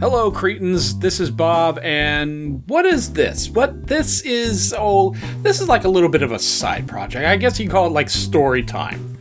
Hello, Cretins. This is Bob, and what is this? What this is? Oh, this is like a little bit of a side project. I guess you call it like story time.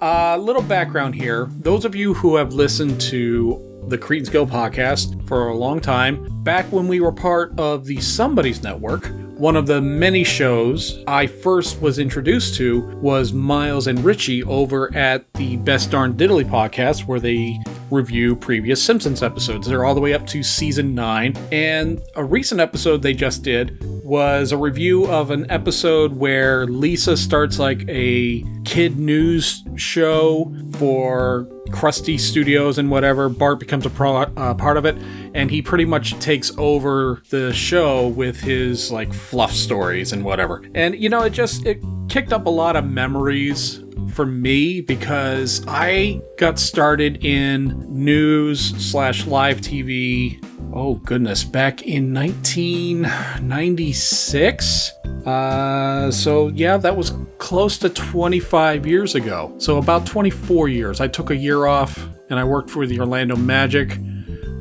A uh, little background here. Those of you who have listened to the Cretins Guild podcast for a long time, back when we were part of the Somebody's Network, one of the many shows I first was introduced to was Miles and Richie over at the Best Darn Diddly podcast, where they review previous Simpsons episodes. They're all the way up to season 9. And a recent episode they just did was a review of an episode where Lisa starts like a kid news show for Krusty Studios and whatever. Bart becomes a pro, uh, part of it, and he pretty much takes over the show with his like fluff stories and whatever. And you know, it just it kicked up a lot of memories for me because I got started in news slash live TV. Oh goodness, back in 1996. Uh, so yeah, that was close to 25 years ago. So about 24 years. I took a year off and I worked for the Orlando Magic.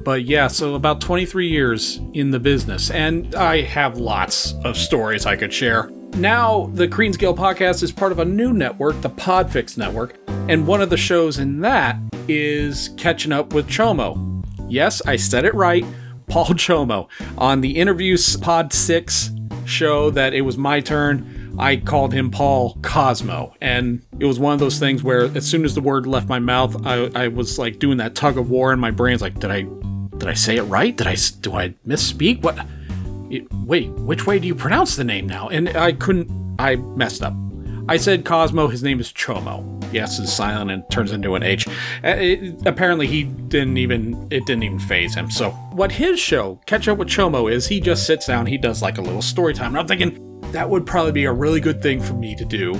But yeah, so about 23 years in the business, and I have lots of stories I could share. Now, the Cretins Guild podcast is part of a new network, the Podfix Network, and one of the shows in that is Catching Up with Chomo. Yes, I said it right, Paul Chomo. On the Interviews Podfix show that it was my turn, I called him Paul Cosmo. And it was one of those things where as soon as the word left my mouth, I, I was like doing that tug of war in my brain's like, did I did I say it right? Did I do I misspeak? What it, wait, which way do you pronounce the name now? And I couldn't I messed up. I said Cosmo, his name is Chomo. Yes is silent and turns into an H. It, apparently, he didn't even it didn't even phase him. So, what his show, Catch Up with Chomo, is he just sits down, he does like a little story time. And I'm thinking that would probably be a really good thing for me to do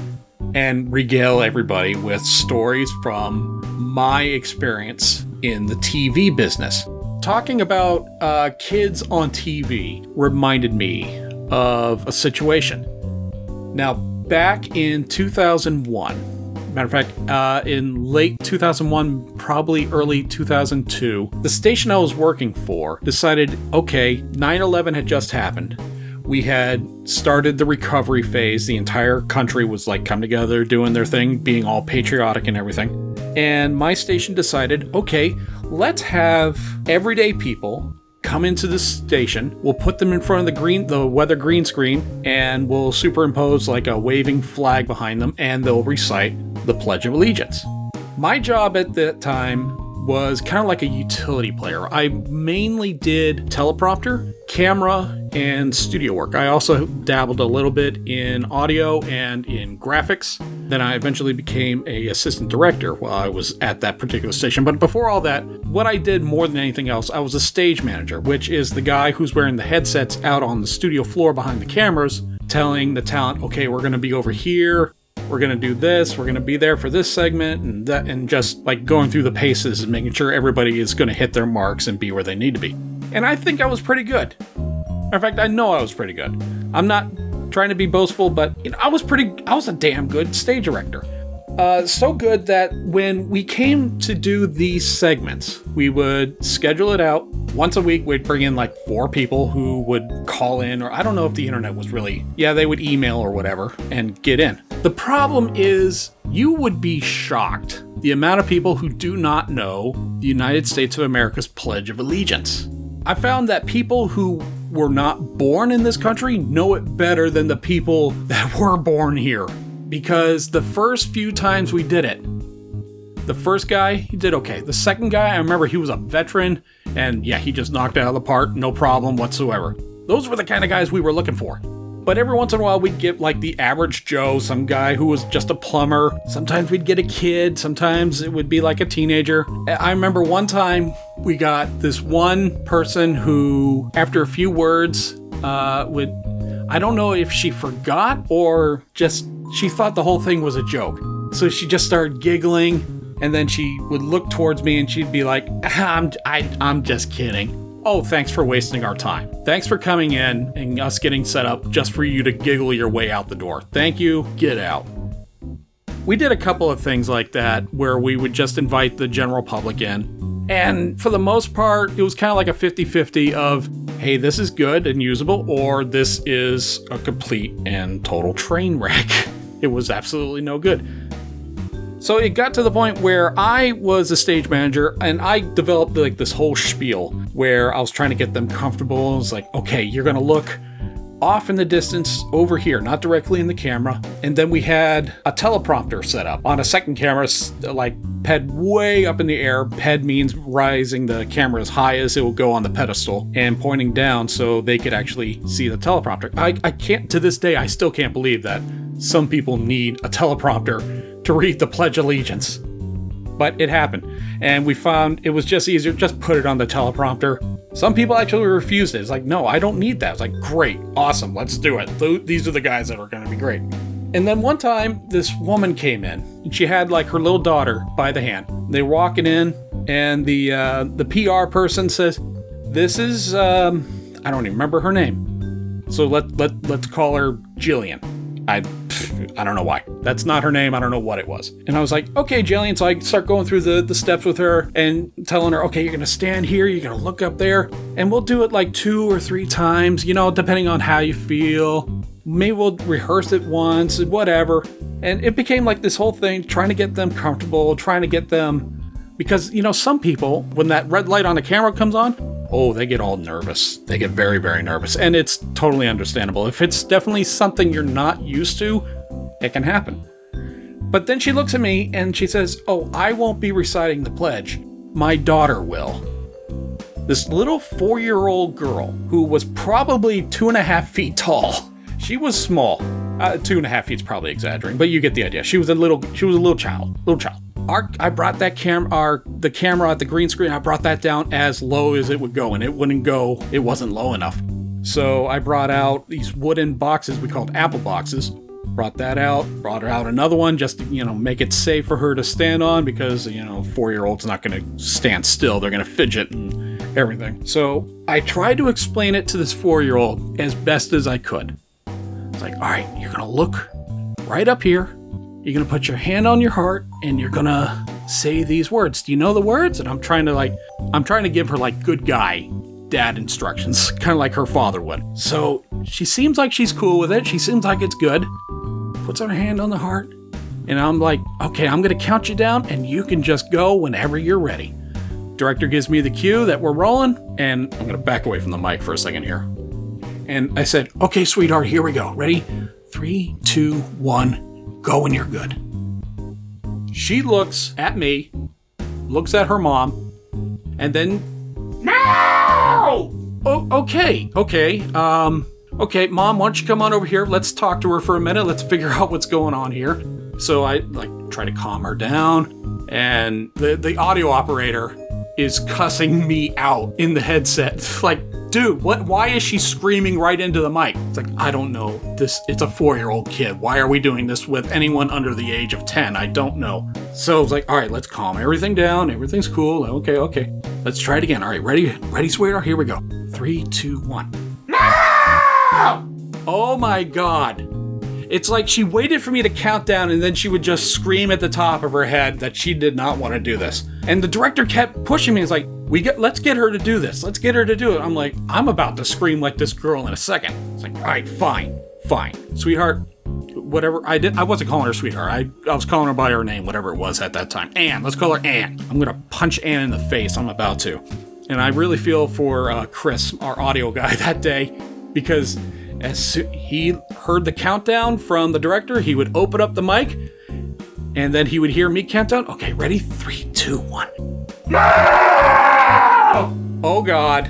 and regale everybody with stories from my experience in the TV business. Talking about uh, kids on TV reminded me of a situation. Now, back in 2001, Matter of fact, uh, in late 2001, probably early 2002, the station I was working for decided okay, 9 11 had just happened. We had started the recovery phase. The entire country was like come together, doing their thing, being all patriotic and everything. And my station decided okay, let's have everyday people come into the station. We'll put them in front of the green, the weather green screen, and we'll superimpose like a waving flag behind them, and they'll recite the Pledge of Allegiance. My job at that time was kind of like a utility player. I mainly did teleprompter, camera, and studio work. I also dabbled a little bit in audio and in graphics. Then I eventually became a assistant director while I was at that particular station. But before all that, what I did more than anything else, I was a stage manager, which is the guy who's wearing the headsets out on the studio floor behind the cameras, telling the talent, "Okay, we're going to be over here we're going to do this, we're going to be there for this segment, and that, and just like going through the paces and making sure everybody is going to hit their marks and be where they need to be. And I think I was pretty good. In fact, I know I was pretty good. I'm not trying to be boastful, but you know, I was pretty, I was a damn good stage director. Uh, so good that when we came to do these segments, we would schedule it out once a week. We'd bring in like four people who would call in, or I don't know if the internet was really, yeah, they would email or whatever and get in. The problem is, you would be shocked the amount of people who do not know the United States of America's Pledge of Allegiance. I found that people who were not born in this country know it better than the people that were born here because the first few times we did it, the first guy, he did okay. The second guy, I remember he was a veteran, and yeah, he just knocked out of the park, no problem whatsoever. Those were the kind of guys we were looking for. But every once in a while, we'd get like the average Joe, some guy who was just a plumber. Sometimes we'd get a kid, sometimes it would be like a teenager. I remember one time we got this one person who, after a few words, uh, would I don't know if she forgot or just she thought the whole thing was a joke. So she just started giggling, and then she would look towards me and she'd be like, I'm, I, I'm just kidding. Oh, thanks for wasting our time. Thanks for coming in and us getting set up just for you to giggle your way out the door. Thank you. Get out. we did a couple of things like that where we would just invite the general public in. And for the most part, it was kind of like a 50 50 of, hey, this is good and usable, or this is a complete and total train wreck. It was absolutely no good. So it got to the point where I was a stage manager and I developed like this whole spiel where I was trying to get them comfortable. It's like, okay, you're going to look off in the distance over here, not directly in the camera. And then we had a teleprompter set up on a second camera, like ped way up in the air. Ped means rising the camera as high as it will go on the pedestal and pointing down so they could actually see the teleprompter. I, I can't, to this day, I still can't believe that some people need a teleprompter to read the Pledge Allegiance. But it happened. And we found it was just easier, just put it on the teleprompter some people actually refused it. It's like, no, I don't need that. It's like, great, awesome, let's do it. These are the guys that are going to be great. And then one time, this woman came in, and she had like her little daughter by the hand. They were walking in, and the uh, the PR person says, "This is um, I don't even remember her name, so let let let's call her Jillian." I I don't know why. That's not her name. I don't know what it was. And I was like, okay, Jillian. So I start going through the, the steps with her and telling her, okay, you're going to stand here, you're going to look up there, and we'll do it like two or three times, you know, depending on how you feel. Maybe we'll rehearse it once, whatever. And it became like this whole thing, trying to get them comfortable, trying to get them. Because, you know, some people, when that red light on the camera comes on, oh, they get all nervous. They get very, very nervous. And it's totally understandable. If it's definitely something you're not used to, it can happen. But then she looks at me and she says, Oh, I won't be reciting the pledge. My daughter will. This little four year old girl who was probably two and a half feet tall. She was small. Uh, two and a half feet's probably exaggerating, but you get the idea. She was a little. She was a little child. Little child. Our, I brought that camera, our the camera at the green screen. I brought that down as low as it would go, and it wouldn't go. It wasn't low enough. So I brought out these wooden boxes we called apple boxes, brought that out, brought her out another one just to, you know, make it safe for her to stand on because, you know, four year old's not going to stand still. They're going to fidget and everything. So I tried to explain it to this four year old as best as I could. It's like, all right, you're going to look right up here. You're going to put your hand on your heart and you're going to say these words. Do you know the words? And I'm trying to like, I'm trying to give her like good guy dad instructions, kind of like her father would. So she seems like she's cool with it. She seems like it's good puts her hand on the heart, and I'm like, okay, I'm to count you down, and you can just go whenever you're ready. Director gives me the cue that we're rolling, and I'm to back away from the mic for a second here. And I said, okay, sweetheart, here we go. Ready? Three, two, one, go when you're good. She looks at me, looks at her mom, and then. No! Oh, okay, okay. Um, okay, mom, why don't you come on over here? Let's talk to her for a minute. Let's figure out what's going on here. So I like try to calm her down, and the the audio operator is cussing me out in the headset. like, dude, what? Why is she screaming right into the mic? It's like I don't know. This it's a four year old kid. Why are we doing this with anyone under the age of ten? I don't know. So it's like, all right, let's calm everything down. Everything's cool. Okay, okay. Let's try it again. All right, ready, ready, sweetheart. Here we go. Three, two, one. Oh my god. It's like she waited for me to count down and then she would just scream at the top of her head that she did not want to do this. And the director kept pushing me. It's like, we get let's get her to do this. Let's get her to do it. I'm like, I'm about to scream like this girl in a second. It's like, all right, fine, fine. Sweetheart, whatever I did I wasn't calling her sweetheart. I, I was calling her by her name, whatever it was at that time. Anne, let's call her Anne. I'm gonna punch Anne in the face. I'm about to. And I really feel for uh, Chris, our audio guy, that day because as so- he heard the countdown from the director, he would open up the mic and then he would hear me count down. Okay, ready? Three, two, one. No! Oh God.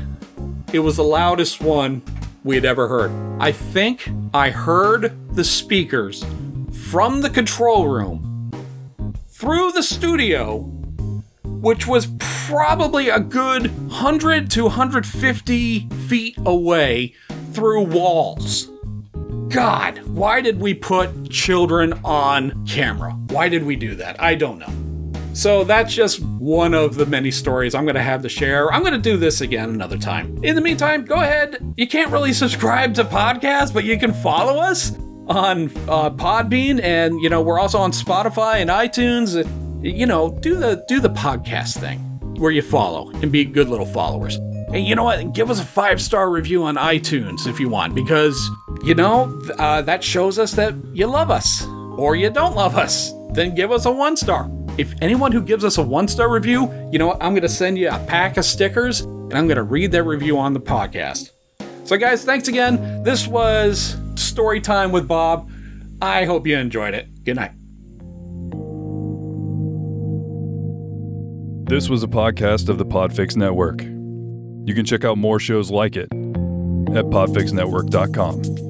It was the loudest one we had ever heard. I think I heard the speakers from the control room through the studio, which was probably a good 100 to 150 feet away through walls. God, why did we put children on camera? Why did we do that? I don't know. So that's just one of the many stories I'm going to have to share. I'm going to do this again another time. In the meantime, go ahead. You can't really subscribe to podcasts, but you can follow us. on uh, Podbean, and you know we're also on Spotify and iTunes. You know, do the do the podcast thing where you follow and be good little followers. And you know what? Give us a five star review on iTunes if you want, because you know uh, that shows us that you love us or you don't love us. Then give us a one star. If anyone who gives us a one star review, you know what? I'm going to send you a pack of stickers and I'm going to read that review on the podcast. So, guys, thanks again. This was Story Time with Bob. I hope you enjoyed it. Good night. This was a podcast of the Podfix Network. You can check out more shows like it at podfixnetwork.com.